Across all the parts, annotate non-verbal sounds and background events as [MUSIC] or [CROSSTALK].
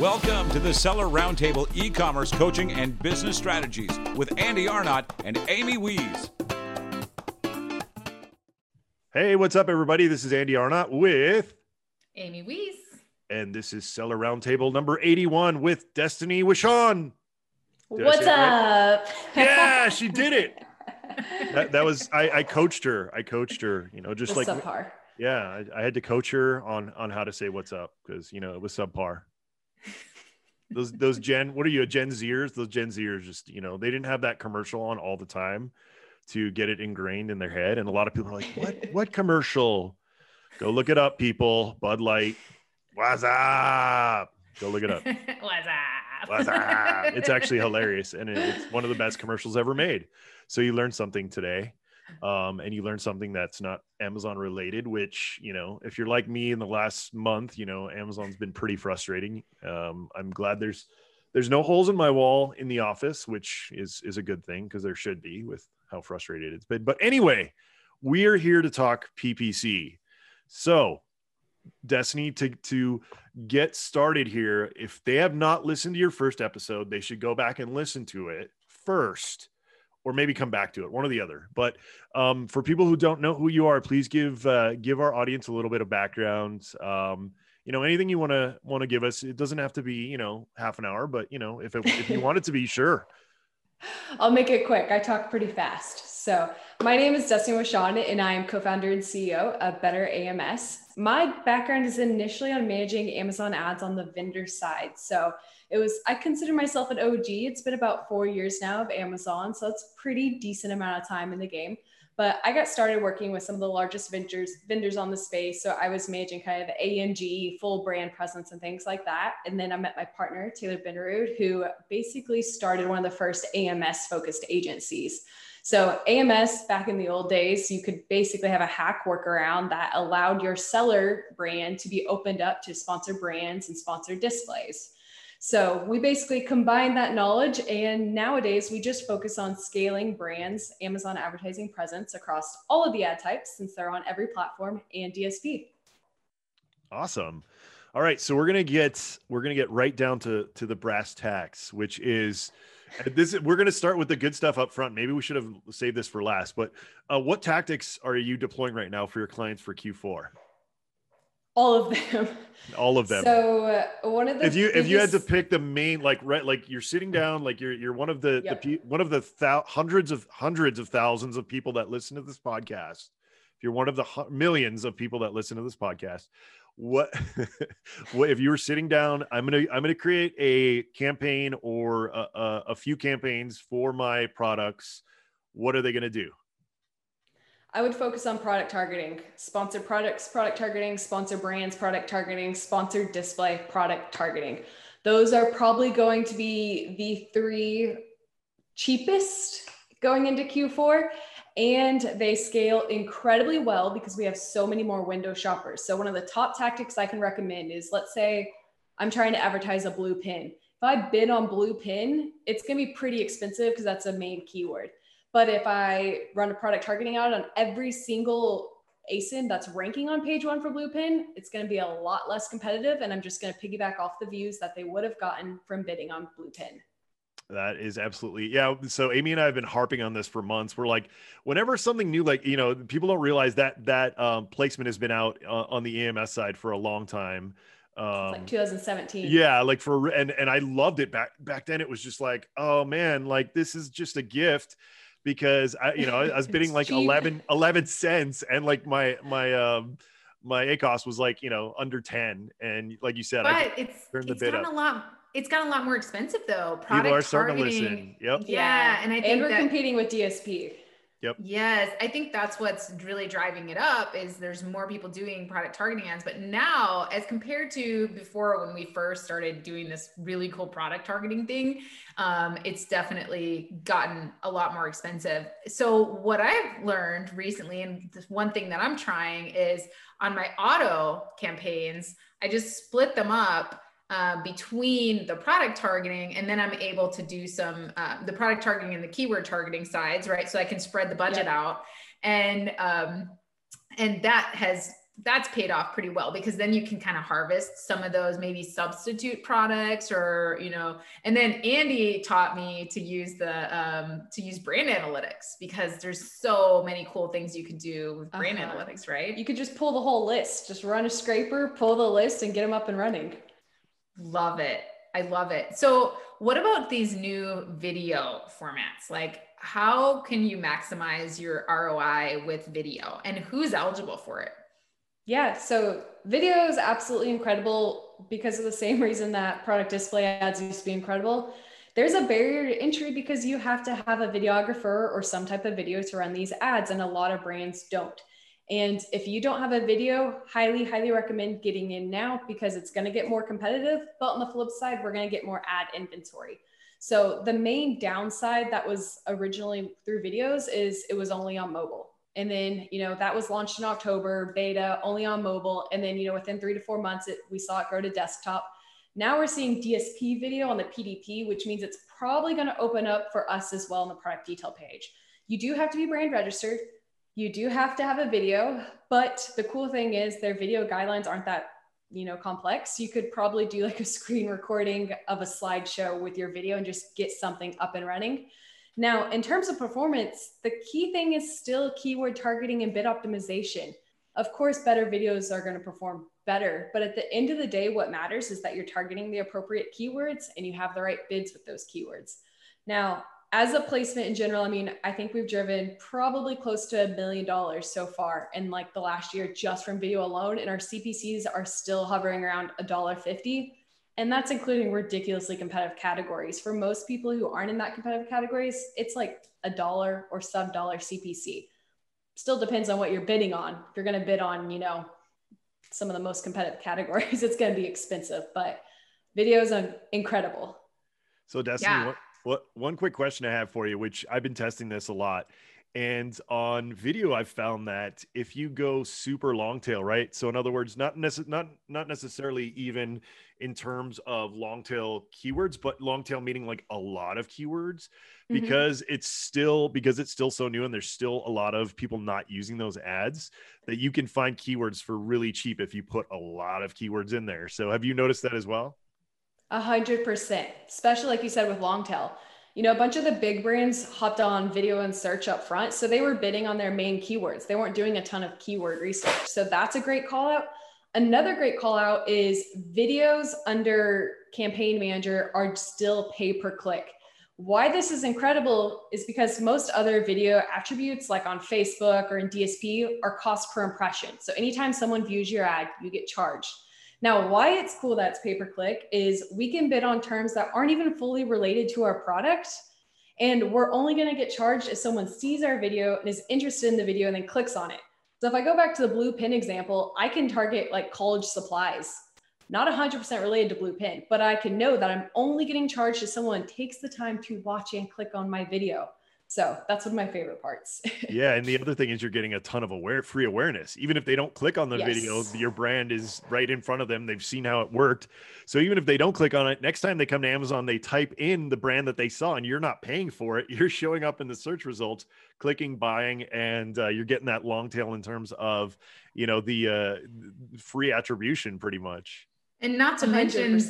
Welcome to the Seller Roundtable e commerce coaching and business strategies with Andy Arnott and Amy Wees. Hey, what's up, everybody? This is Andy Arnott with Amy Wees. And this is Seller Roundtable number 81 with Destaney Wishon. What's up? Right? yeah, she [LAUGHS] did it. That, that was I, I, coached her. I coached her. You know, just the like subpar. Yeah, I, I, had to coach her on on how to say what's up because you know it was subpar. Those those Gen, what are you a Gen Zers? Those Gen Zers just you know they didn't have that commercial on all the time to get it ingrained in their head, and a lot of people are like, what what commercial? Go look it up, people. Bud Light. What's up? Go look it up. [LAUGHS] What's up? What's up? It's actually [LAUGHS] hilarious, and it's one of the best commercials ever made. So you learned something today um, and you learn something that's not Amazon related, which, you know, if you're like me in the last month, you know, Amazon's been pretty frustrating. Um, I'm glad there's, there's no holes in my wall in the office, which is, is a good thing because there should be with how frustrated it's been. But anyway, we are here to talk PPC. So Destaney to to get started here. If they have not listened to your first episode, they should go back and listen to it first or maybe come back to it, one or the other. But um, for people who don't know who you are, please give uh, give our audience a little bit of background. Um, you know, anything you want to want to give us. It doesn't have to be you know half an hour, but you know if it, if you want it to be, sure. [LAUGHS] I'll make it quick. I talk pretty fast. So my name is Destaney Wishon, and I am co-founder and CEO of Better AMS. My background is initially on managing Amazon ads on the vendor side. So it was i consider myself an og it's been about four years now of amazon so it's pretty decent amount of time in the game. But i got started working with some of the largest vendors vendors on the space. So i was managing kind of amg full brand presence and things like that. And then i met my partner taylor Binnerud, who basically started one of the first ams focused agencies. So AMS back in the old days, you could basically have a hack workaround that allowed your seller brand to be opened up to sponsor brands and sponsor displays. So we basically combine that knowledge. And nowadays, we just focus on scaling brands' Amazon advertising presence across all of the ad types since they're on every platform and DSP. Awesome. All right, so we're gonna get we're gonna get right down to to the brass tacks, which is this. We're gonna start with the good stuff up front. Maybe we should have saved this for last. But uh, what tactics are you deploying right now for your clients for Q4? All of them. [LAUGHS] All of them. So uh, one of the if you biggest... if you had to pick the main like right like you're sitting down like you're you're one of the, yep. the one of the thou- hundreds of hundreds of thousands of people that listen to this podcast. If you're one of the hu- millions of people that listen to this podcast what [LAUGHS] what if you were sitting down i'm gonna i'm gonna create a campaign or a, a, a few campaigns for my products. What are they gonna do I would focus on product targeting, sponsor products, product targeting, sponsor brands, product targeting, sponsored display, product targeting. Those are probably going to be the three cheapest going into Q4 and they scale incredibly well because we have so many more window shoppers. So one of the top tactics I can recommend is let's say I'm trying to advertise a blue pin. If I bid on blue pin, it's going to be pretty expensive because that's a main keyword. But if I run a product targeting out on every single ASIN that's ranking on page one for Bluepin, it's going to be a lot less competitive. And I'm just going to piggyback off the views that they would have gotten from bidding on Bluepin. That is absolutely yeah. So Amy and I have been harping on this for months. We're like, whenever something new, like you know, people don't realize that that um, placement has been out uh, on the AMS side for a long time. Um, like 2017. Yeah, like for and and I loved it back back then. It was just like, oh man, like this is just a gift because I, you know, I was [LAUGHS] bidding like 11, 11 cents and like my, my, um, my ACOS was like, you know, under 10. And like you said, but I it's, turn the it's bid up. a lot. It's gotten a lot more expensive though. Product People are starting targeting. to listen. Yep. Yeah. yeah. And I think and we're that, competing with DSP. Yep. Yes, I think that's what's really driving it up is there's more people doing product targeting ads, but now as compared to before when we first started doing this really cool product targeting thing, um, it's definitely gotten a lot more expensive. So what I've learned recently, and one thing that I'm trying is on my auto campaigns, I just split them up uh, between the product targeting and then i'm able to do some uh, the product targeting and the keyword targeting sides right? So i can spread the budget out. And um, and that has that's paid off pretty well because then you can kind of harvest some of those maybe substitute products or you know and then andy taught me to use the um, to use brand analytics because there's so many cool things you can do with brand uh-huh. analytics right? You could just pull the whole list just run a scraper pull the list and get them up and running love it i love it so what about these new video formats like how can you maximize your roi with video and who's eligible for it yeah, so video is absolutely incredible because of the same reason that product display ads used to be incredible. There's a barrier to entry because you have to have a videographer or some type of video to run these ads, and a lot of brands don't. And if you don't have a video, highly, highly recommend getting in now because it's going to get more competitive. But on the flip side, we're going to get more ad inventory. So the main downside that was originally through videos is it was only on mobile. And then, you know, that was launched in October, beta only on mobile. And then, you know, within three to four months, it, we saw it grow to desktop. Now we're seeing DSP video on the PDP, which means it's probably going to open up for us as well on the product detail page. You do have to be brand registered. You do have to have a video, but the cool thing is their video guidelines aren't that, you know, complex. You could probably do like a [LAUGHS] screen recording of a slideshow with your video and just get something up and running. Now, in terms of performance, the key thing is still keyword targeting and bid optimization. Of course, better videos are going to perform better, but at the end of the day, what matters is that you're targeting the appropriate keywords and you have the right bids with those keywords. Now, as a placement in general, I mean, I think we've driven probably close to a million dollars so far in like the last year just from video alone, and our CPCs are still hovering around a dollar fifty and that's including ridiculously competitive categories. For most people who aren't in that competitive categories, it's like a dollar or sub dollar CPC. Still depends on what you're bidding on. If you're going to bid on, you know, some of the most competitive [LAUGHS] categories, it's going to be expensive, but videos are incredible. So Destaney, yeah. what, what, one quick question I have for you, which I've been testing this a lot and on video, I've found that if you go super long tail, right? So in other words, not necess- not not necessarily even in terms of long tail keywords, but long tail meaning like a lot of keywords, mm-hmm. because it's still because it's still so new and there's still a lot of people not using those ads that you can find keywords for really cheap if you put a lot of keywords in there. So have you noticed that as well? A hundred percent, especially like you said with long tail you know, a bunch of the big brands hopped on video and search up front. So they were bidding on their main keywords. They weren't doing a ton of keyword research. So that's a great call out. Another great call out is videos under campaign manager are still pay per click. Why this is incredible is because most other video attributes, like on Facebook or in DSP, are cost per impression. So anytime someone views your ad, you get charged. Now, why it's cool that it's pay per click is we can bid on terms that aren't even fully related to our product. And we're only going to get charged if someone sees our video and is interested in the video and then clicks on it. So if I go back to the blue pin example, I can target like college supplies, not 100% related to blue pin, but I can know that I'm only getting charged if someone takes the time to watch and click on my video. So that's one of my favorite parts. [LAUGHS] yeah. And the other thing is you're getting a ton of aware free awareness. Even if they don't click on the yes. video, your brand is right in front of them. They've seen how it worked. So even if they don't click on it, next time they come to Amazon, they type in the brand that they saw and you're not paying for it. [LAUGHS] You're showing up in the search results, clicking, buying, and uh, you're getting that long tail in terms of, you know, the uh, free attribution pretty much. And not to 100%. mention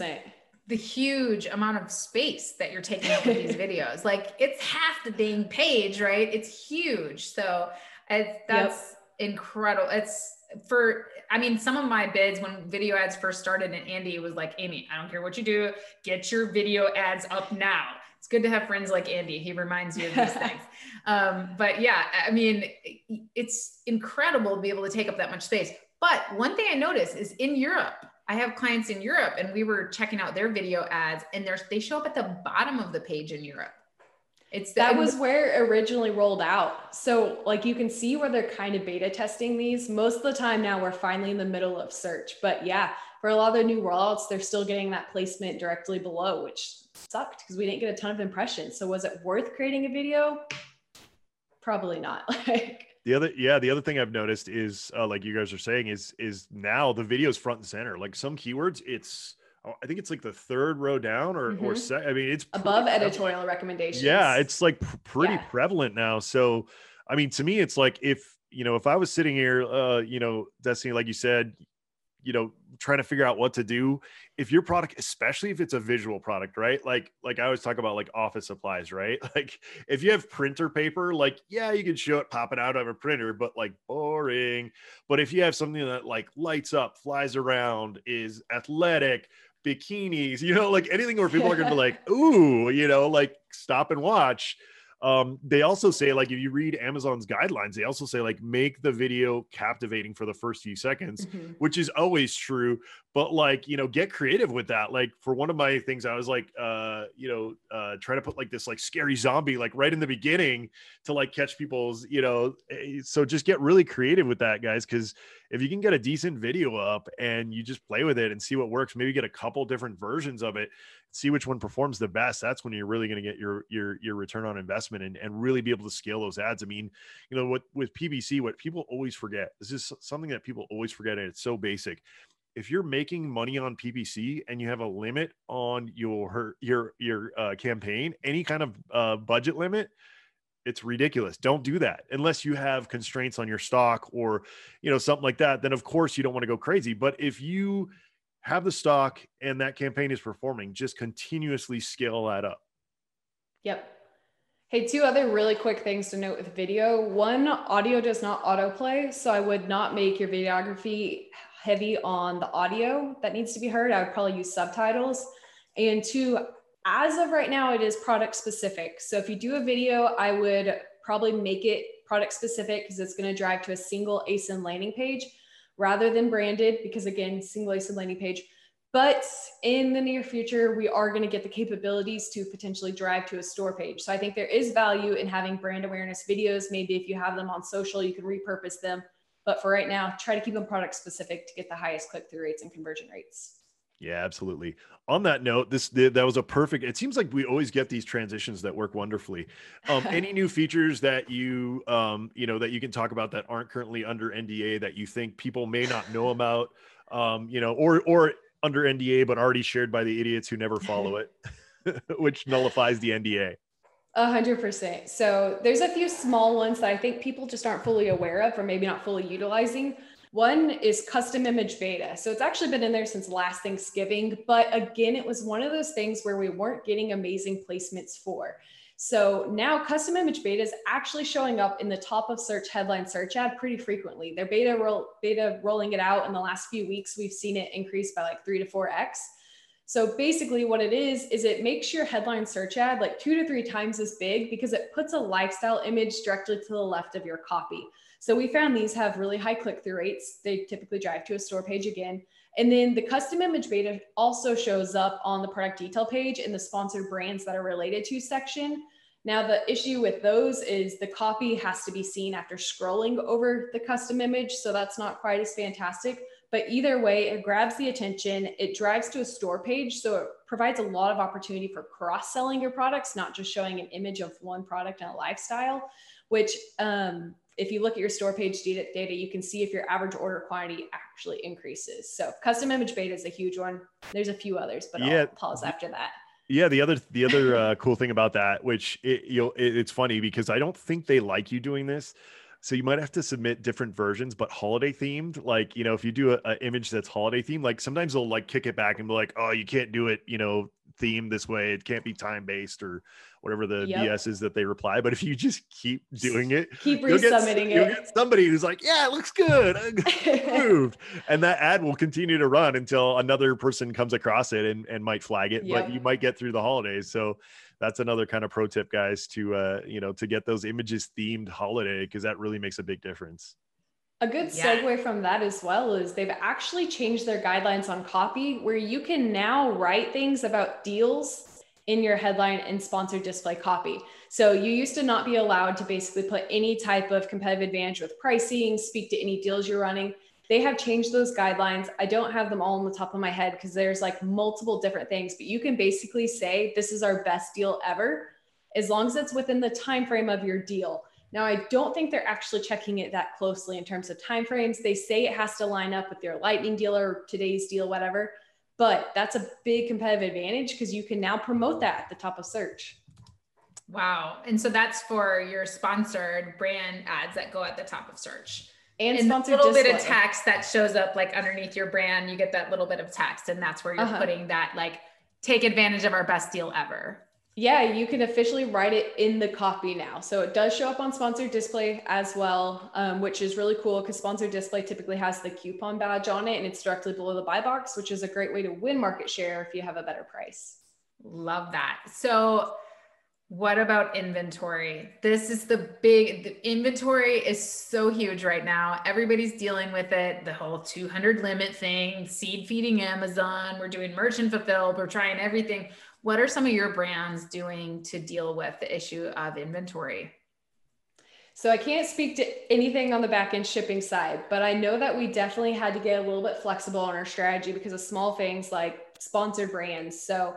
the huge amount of space that you're taking up with these [LAUGHS] videos. Like it's half the dang page, right? It's huge. So it's, that's yep. incredible. It's for, I mean, some of my bids when video ads first started and Andy was like, Amy, I don't care what you do, get your video ads up now. It's good to have friends like Andy. He reminds you of these [LAUGHS] things. Um, but yeah, I mean, it's incredible to be able to take up that much space. But one thing I noticed is in Europe, I have clients in Europe and we were checking out their video ads and there's they show up at the bottom of the page in Europe. It's the, that was where it originally rolled out. So like you can see where they're kind of beta testing these. Most of the time now we're finally in the middle of search. But yeah, for a lot of the new rollouts, they're still getting that placement directly below, which sucked because we didn't get a ton of impressions. So was it worth creating a video? Probably not. [LAUGHS] like the other, yeah, the other thing I've noticed is, uh, like you guys are saying, is is now the video's front and center. Like some keywords, it's oh, I think it's like the third row down or mm-hmm. or se- I mean, it's above editorial recommendations. Yeah, it's like pr- pretty yeah. prevalent now. So, I mean, to me, it's like if you know, if I was sitting here, uh, you know, Destaney, like you said, you know trying to figure out what to do if your product especially if it's a visual product right? Like like i always talk about like office supplies right? [LAUGHS] Like if you have printer paper like yeah you can show it popping out of a printer but like boring. But if you have something that like lights up flies around is athletic bikinis [LAUGHS] you know like anything where people are gonna be like [LAUGHS] ooh you know like stop and watch um, they also say like if you read Amazon's guidelines, they also say like make the video captivating for the first few seconds, mm-hmm. which is always true. But like you know, get creative with that. Like for one of my things, I was like, uh, you know, uh, trying to put like this like scary zombie like right in the beginning to like catch people's, you know. Eh, so just get really creative with that, guys, because if you can get a decent video up and you just play with it and see what works, maybe get a couple different versions of it, see which one performs the best. That's when you're really going to get your your your return on investment and, and really be able to scale those ads. I mean, you know, what with PPC what people always forget, this is something that people always forget, and it's so basic. If you're making money on PPC and you have a limit on your your your uh, campaign, any kind of uh, budget limit, it's ridiculous. Don't do that unless you have constraints on your stock or you know something like that then of course you don't want to go crazy. But if you have the stock and that campaign is performing just continuously scale that up. Yep. Hey two other really quick things to note with video. One audio does not autoplay so i would not make your videography heavy on the audio that needs to be heard i would probably use subtitles and two as of right now, it is product specific. So if you do a video, I would probably make it product specific because it's going to drive to a single ASIN landing page rather than branded because again, single ASIN landing page. But in the near future, we are going to get the capabilities to potentially drive to a store page. So I think there is value in having brand awareness videos. Maybe if you have them on social, you can repurpose them. But for right now, try to keep them product specific to get the highest click through rates and conversion rates. Yeah, absolutely. On that note, this that was a perfect. It seems like we always get these transitions that work wonderfully. Um, [LAUGHS] any new features that you um, you know that you can talk about that aren't currently under NDA that you think people may not know about, um, you know, or or under NDA but already shared by the idiots who never follow [LAUGHS] it, [LAUGHS] which nullifies the NDA. A hundred percent. So there's a few small ones that I think people just aren't fully aware of or maybe not fully utilizing. One is custom image beta. So it's actually been in there since last Thanksgiving. But again, it was one of those things where we weren't getting amazing placements for. So now custom image beta is actually showing up in the top of search headline search ad pretty frequently. They're beta roll, beta rolling it out in the last few weeks. We've seen it increase by like three to four X. So basically what it is, is it makes your headline search ad like two to three times as big because it puts a lifestyle image directly to the left of your copy. So we found these have really high click through rates. They typically drive to a store page again. And then the custom image beta also shows up on the product detail page in the sponsored brands that are related to section. Now, the issue with those is the copy has to be seen after scrolling over the custom image. So that's not quite as fantastic. But either way, it grabs the attention, it drives to a store page. So it provides a lot of opportunity for cross selling your products, not just showing an image of one product and a lifestyle, which um, if you look at your store page data, data, you can see if your average order quantity actually increases. So custom image beta is a huge one. There's a few others, but yeah. I'll pause after that. Yeah, the other the other uh, cool thing about that, which it, you know, it, it's funny because I don't think they like you doing this. So you might have to submit different versions, but holiday themed. Like you know, if you do an image that's holiday themed, like sometimes they'll like kick it back and be like, "Oh, you can't do it," you know, theme this way. It can't be time based or whatever the yep. BS is that they reply. But if you just keep doing it, keep resubmitting it, you'll get somebody who's like, "Yeah, it looks good, [LAUGHS] approved," and that ad will continue to run until another person comes across it and, and might flag it. Yep. But you might get through the holidays. So that's another kind of pro tip, guys, to uh, you know, to get those images themed holiday because that really makes a big difference. A good segue yeah. from that as well is they've actually changed their guidelines on copy where you can now write things about deals in your headline and sponsored display copy. So you used to not be allowed to basically put any type of competitive advantage with pricing, speak to any deals you're running. They have changed those guidelines. I don't have them all on the top of my head because there's like multiple different things, but you can basically say this is our best deal ever as long as it's within the time frame of your deal. Now, I don't think they're actually checking it that closely in terms of timeframes. They say it has to line up with your lightning deal or today's deal, whatever. But that's a big competitive advantage because you can now promote that at the top of search. Wow. And so that's for your sponsored brand ads that go at the top of search. And, And a sponsored little bit of text that shows up like underneath your brand, you get that little bit of text, and that's where you're Uh-huh. putting that like take advantage of our best deal ever. Yeah, you can officially write it in the copy now. So it does show up on sponsored display as well, um, which is really cool because sponsored display typically has the coupon badge on it and it's directly below the buy box, which is a great way to win market share if you have a better price. Love that. So, what about inventory? This is the big the inventory is so huge right now. Everybody's dealing with it. The whole 200 limit thing, seed feeding Amazon. We're doing merchant fulfilled. We're trying everything. What are some of your brands doing to deal with the issue of inventory? So I can't speak to anything on the back end shipping side, but I know that we definitely had to get a little bit flexible on our strategy because of small things like sponsored brands. So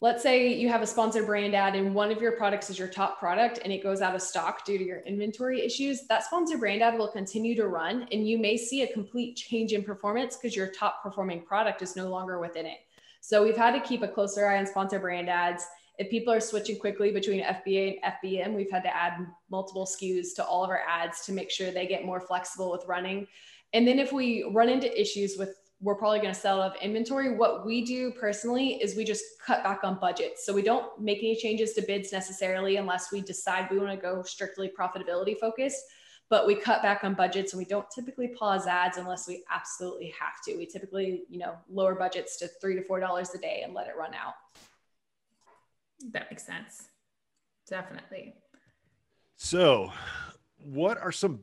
let's say you have a sponsored brand ad and one of your products is your top product and it goes out of stock due to your inventory issues, that sponsored brand ad will continue to run and you may see a complete change in performance because your top performing product is no longer within it. So we've had to keep a closer eye on sponsored brand ads if people are switching quickly between FBA and FBM, we've had to add multiple SKUs to all of our ads to make sure they get more flexible with running. And then if we run into issues with we're probably going to sell out of inventory. What we do personally is we just cut back on budgets. So we don't make any changes to bids necessarily unless we decide we want to go strictly profitability focused. But we cut back on budgets and we don't typically pause ads unless we absolutely have to. We typically, you know, lower budgets to three to four dollars a day and let it run out. That makes sense. Definitely. So, what are some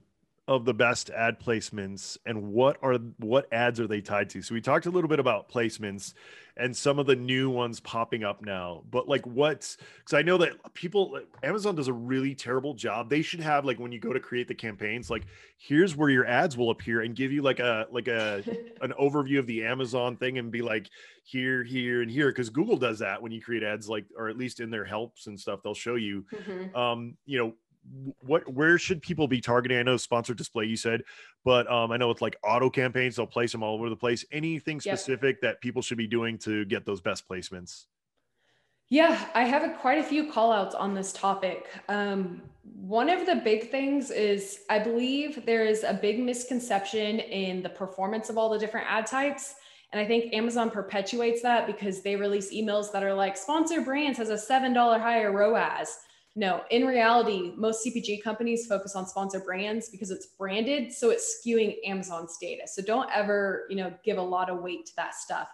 of the best ad placements and what are what ads are they tied to? So we talked a little bit about placements and some of the new ones popping up now. But like what's cuz I know that people Amazon does a really terrible job. They should have like when you go to create the campaigns like here's where your ads will appear and give you like a like a [LAUGHS] an overview of the Amazon thing and be like here here and here cuz Google does that when you create ads like or at least in their helps and stuff they'll show you Mhm. um you know what where should people be targeting i know sponsored display you said but um i know it's like auto campaigns they'll place them all over the place anything Yep. specific that people should be doing to get those best placements Yeah, I have a, quite a few call outs on this topic. Um, one of the big things is I believe there is a big misconception in the performance of all the different ad types. And I think Amazon perpetuates that because they release emails that are like sponsor brands has a $7 higher ROAS. No, in reality, most CPG companies focus on sponsor brands because it's branded. So it's skewing Amazon's data. So don't ever, you know, give a lot of weight to that stuff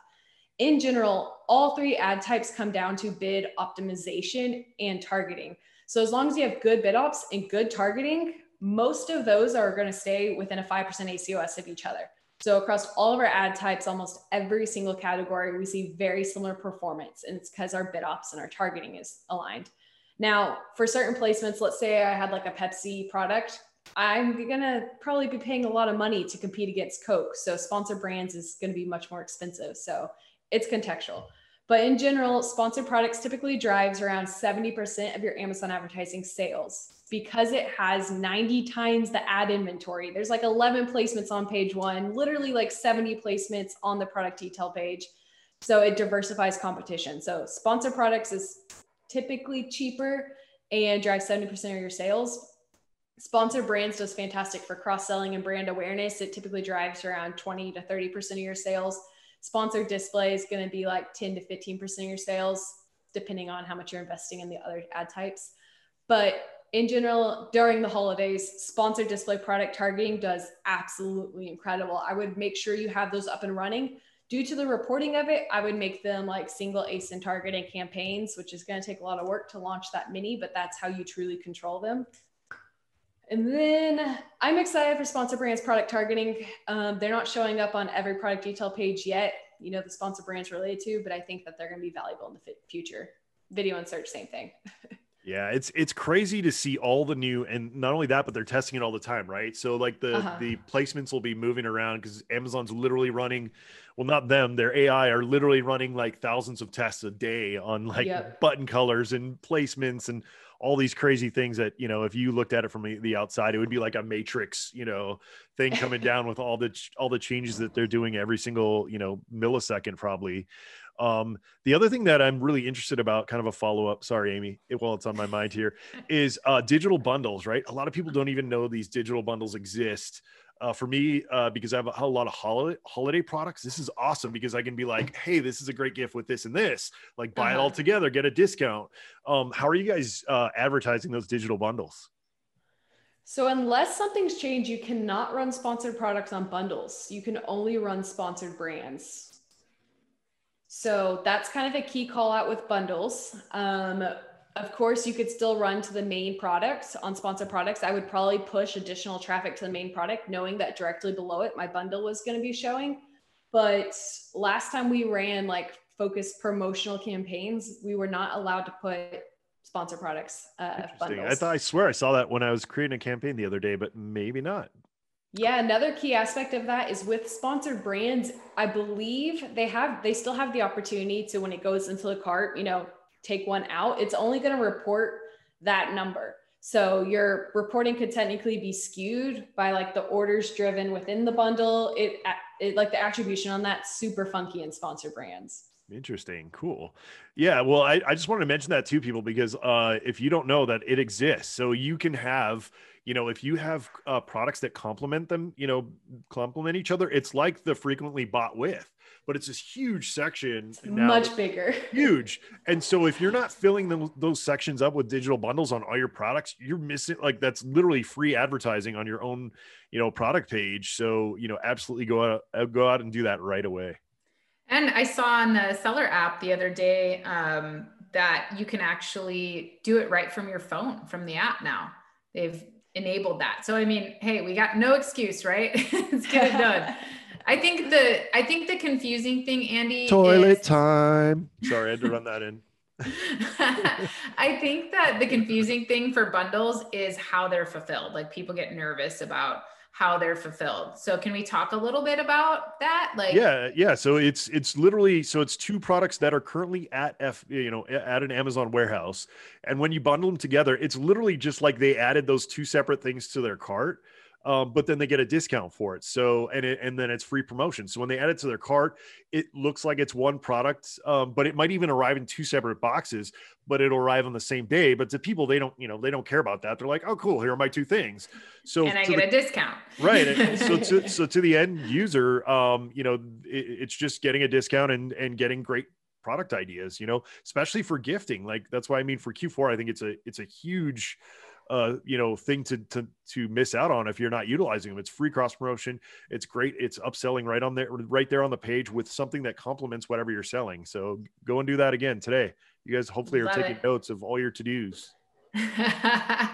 in general, all three ad types come down to bid optimization and targeting. So as long as you have good bid ops and good targeting, most of those are going to stay within a 5% ACOS of each other. So across all of our ad types, almost every single category, we see very similar performance. And it's because our bid ops and our targeting is aligned. Now, for certain placements, let's say I had like a Pepsi product, I'm gonna probably be paying a lot of money to compete against Coke. So sponsor brands is gonna be much more expensive. So it's contextual. But in general, sponsored products typically drives around 70% of your Amazon advertising sales because it has 90 times the ad inventory. There's like 11 placements on page one, literally like 70 placements on the product detail page. So it diversifies competition. So sponsored products is typically cheaper and drives 70% of your sales. Sponsored brands does fantastic for cross selling and brand awareness. It typically drives around 20 to 30% of your sales sponsored display is going to be like 10 to 15% of your sales, depending on how much you're investing in the other ad types. But in general, during the holidays, sponsored display product targeting does absolutely incredible. I would make sure you have those up and running. Due to the reporting of it, I would make them like single ASIN targeting campaigns, which is going to take a lot of work to launch that many, but that's how you truly control them. And then I'm excited for sponsor brands product targeting. Um, they're not showing up on every product detail page yet. You know, the sponsor brands related to, but I think that they're going to be valuable in the future. Video and search, same thing. [LAUGHS] yeah it's it's crazy to see all the new and not only that but they're testing it all the time right so like the Uh-huh. the placements will be moving around because amazon's literally running well not them their ai are literally running like thousands of tests a day on like Yep. button colors and placements and all these crazy things that you know if you looked at it from the- outside it would be like a matrix you know thing coming [LAUGHS] down with all the all the changes that they're doing every single you know millisecond probably Um, the other thing that I'm really interested about, kind of a follow up, sorry, Amy, it, well, it's on my mind here, is uh, digital bundles, right? A lot of people don't even know these digital bundles exist. Uh, for me, uh, because I have a, a lot of holiday, holiday products, this is awesome because I can be like, hey, this is a great gift with this and this, like buy uh-huh. it all uh-huh. together, get a discount. Um, how are you guys uh, advertising those digital bundles? So, unless something's changed, you cannot run sponsored products on bundles. You can only run sponsored brands. So, that's kind of a key call out with bundles. Um, of course, you could still run to the main products on sponsored products. I would probably push additional traffic to the main product, knowing that directly below it, my bundle was going to be showing. But last time we ran like focused promotional campaigns, we were not allowed to put sponsor products uh, bundles. I thought I swear I saw that when I was creating a campaign the other day, but maybe not. Yeah, another key aspect of that is with sponsored brands, I believe they have they still have the opportunity to when it goes into the cart, you know, take one out. It's only going to report that number. So your reporting could technically be skewed by like the orders driven within the bundle. It, it like the attribution on that super funky in sponsored brands. Interesting. Cool. Yeah. Well, I, I just wanted to mention that to people because uh, if you don't know that it exists, so you can have, you know, if you have uh, products that complement them, you know, complement each other, it's like the frequently bought with, but it's this huge section. Now, much bigger. [LAUGHS] Huge. And so if you're not filling them, those sections up with digital bundles on all your products, you're missing like that's literally free advertising on your own, you know, product page. So, you know, absolutely go out, go out and do that right away. And I saw on the seller app the other day um, that you can actually do it right from your phone from the app now. They've enabled that. So I mean, hey, we got no excuse, right? [LAUGHS] Let's get it done. [LAUGHS] I think the I think the confusing thing, Andy. Toilet is, time. Sorry, I had to run that in. [LAUGHS] I think that the confusing thing for bundles is how they're fulfilled. Like people get nervous about how they're fulfilled. So can we talk a little bit about that? Like Yeah, yeah. So it's it's literally so it's two products that are currently at F you know at an Amazon warehouse. And when you bundle them together, it's literally just like they added those two separate things to their cart um, but then they get a discount for it. So and it, and then it's free promotion. So when they add it to their cart, it looks like it's one product, um, but it might even arrive in two separate boxes. But it'll arrive on the same day. But to people, they don't you know they don't care about that. They're like, oh cool, here are my two things. So and I get the, a discount, right? [LAUGHS] so to so to the end user, um, you know, it, it's just getting a discount and and getting great product ideas you know especially for gifting like that's why i mean for q4 i think it's a it's a huge uh, you know thing to to to miss out on if you're not utilizing them. It's free cross promotion. It's great. It's upselling right on there, right there on the page with something that complements whatever you're selling. So go and do that again today. You guys hopefully are Love taking it. notes of all your to dos. [LAUGHS]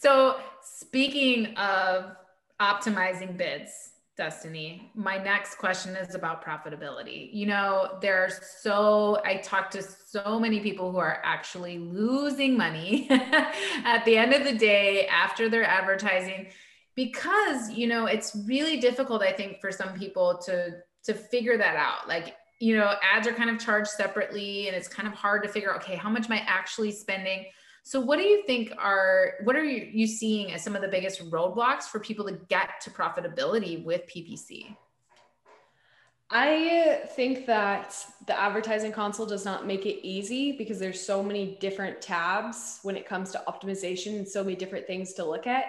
so speaking of optimizing bids, Destaney, my next question is about profitability. You know, there are so, I talked to so many people who are actually losing money [LAUGHS] at the end of the day after their advertising because, you know, it's really difficult, I think, for some people to, to figure that out. Like, you know, ads are kind of charged separately and it's kind of hard to figure out, okay, how much am I actually spending? So, what do you think are what are you, you seeing as some of the biggest roadblocks for people to get to profitability with PPC? I think that the advertising console does not make it easy because there's so many different tabs when it comes to optimization and so many different things to look at.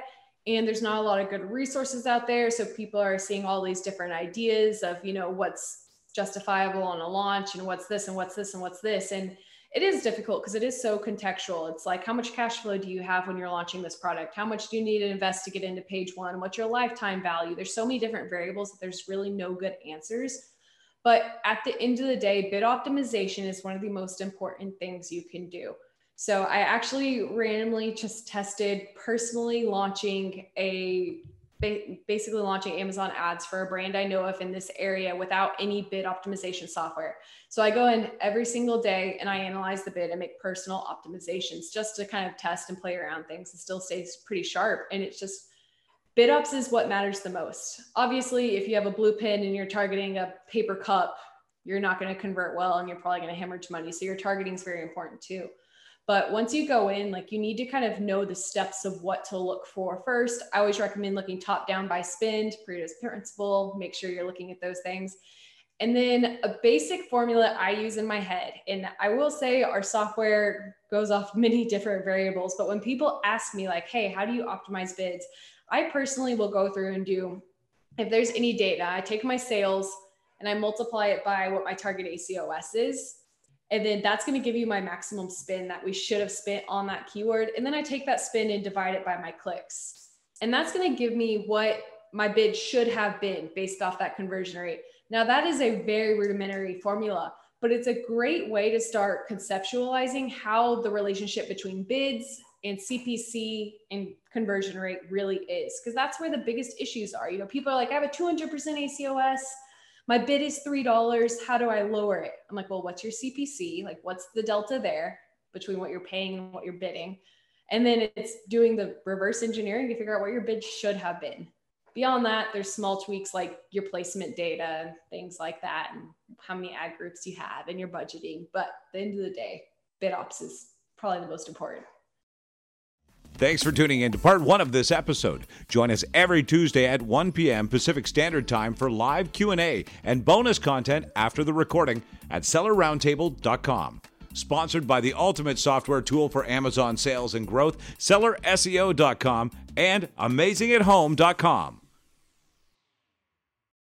And there's not a lot of good resources out there. So people are seeing all these different ideas of, you know, what's justifiable on a launch and what's this and what's this and what's this. And it is difficult because it is so contextual. It's like, how much cash flow do you have when you're launching this product? How much do you need to invest to get into page one? What's your lifetime value? There's so many different variables that there's really no good answers. But at the end of the day, bid optimization is one of the most important things you can do. So I actually randomly just tested personally launching a basically launching Amazon ads for a brand I know of in this area without any bid optimization software. So I go in every single day and I analyze the bid and make personal optimizations just to kind of test and play around things and still stays pretty sharp. And it's just bid ops is what matters the most. Obviously, if you have a blue pin and you're targeting a paper cup, you're not going to convert well and you're probably going to hemorrhage money. So your targeting is very important too. But once you go in, like you need to kind of know the steps of what to look for first. I always recommend looking top down by spend, Pareto's principle, make sure you're looking at those things. And then a basic formula I use in my head. And I will say our software goes off [LAUGHS] many different variables. But when people ask me, like, hey, how do you optimize bids? I personally will go through and do, if there's any data, I take my sales and I multiply it by what my target ACOS is. And then that's going to give you my maximum spin that we should have spent on that keyword. And then I take that spin and divide it by my clicks. And that's going to give me what my bid should have been based off that conversion rate. Now, that is a very rudimentary formula, but it's a great way to start conceptualizing how the relationship between bids and CPC and conversion rate really is, because that's where the biggest issues are. You know, people are like, I have a 200% ACOS. My bid is $3. How do I lower it? I'm like, well, what's your CPC? Like, what's the delta there between what you're paying and what you're bidding? And then it's doing the reverse engineering to figure out what your bid should have been beyond that, there's small tweaks like your placement data and things like that, and how many ad groups you have and your budgeting. But at the end of the day, bid ops is probably the most important. Thanks for tuning in to part one of this episode. Join us every Tuesday at 1 p.m. Pacific Standard Time for live Q&A and bonus content after the recording at sellerroundtable.com. Sponsored by the ultimate software tool for Amazon sales and growth, sellerseo.com and amazingathome.com.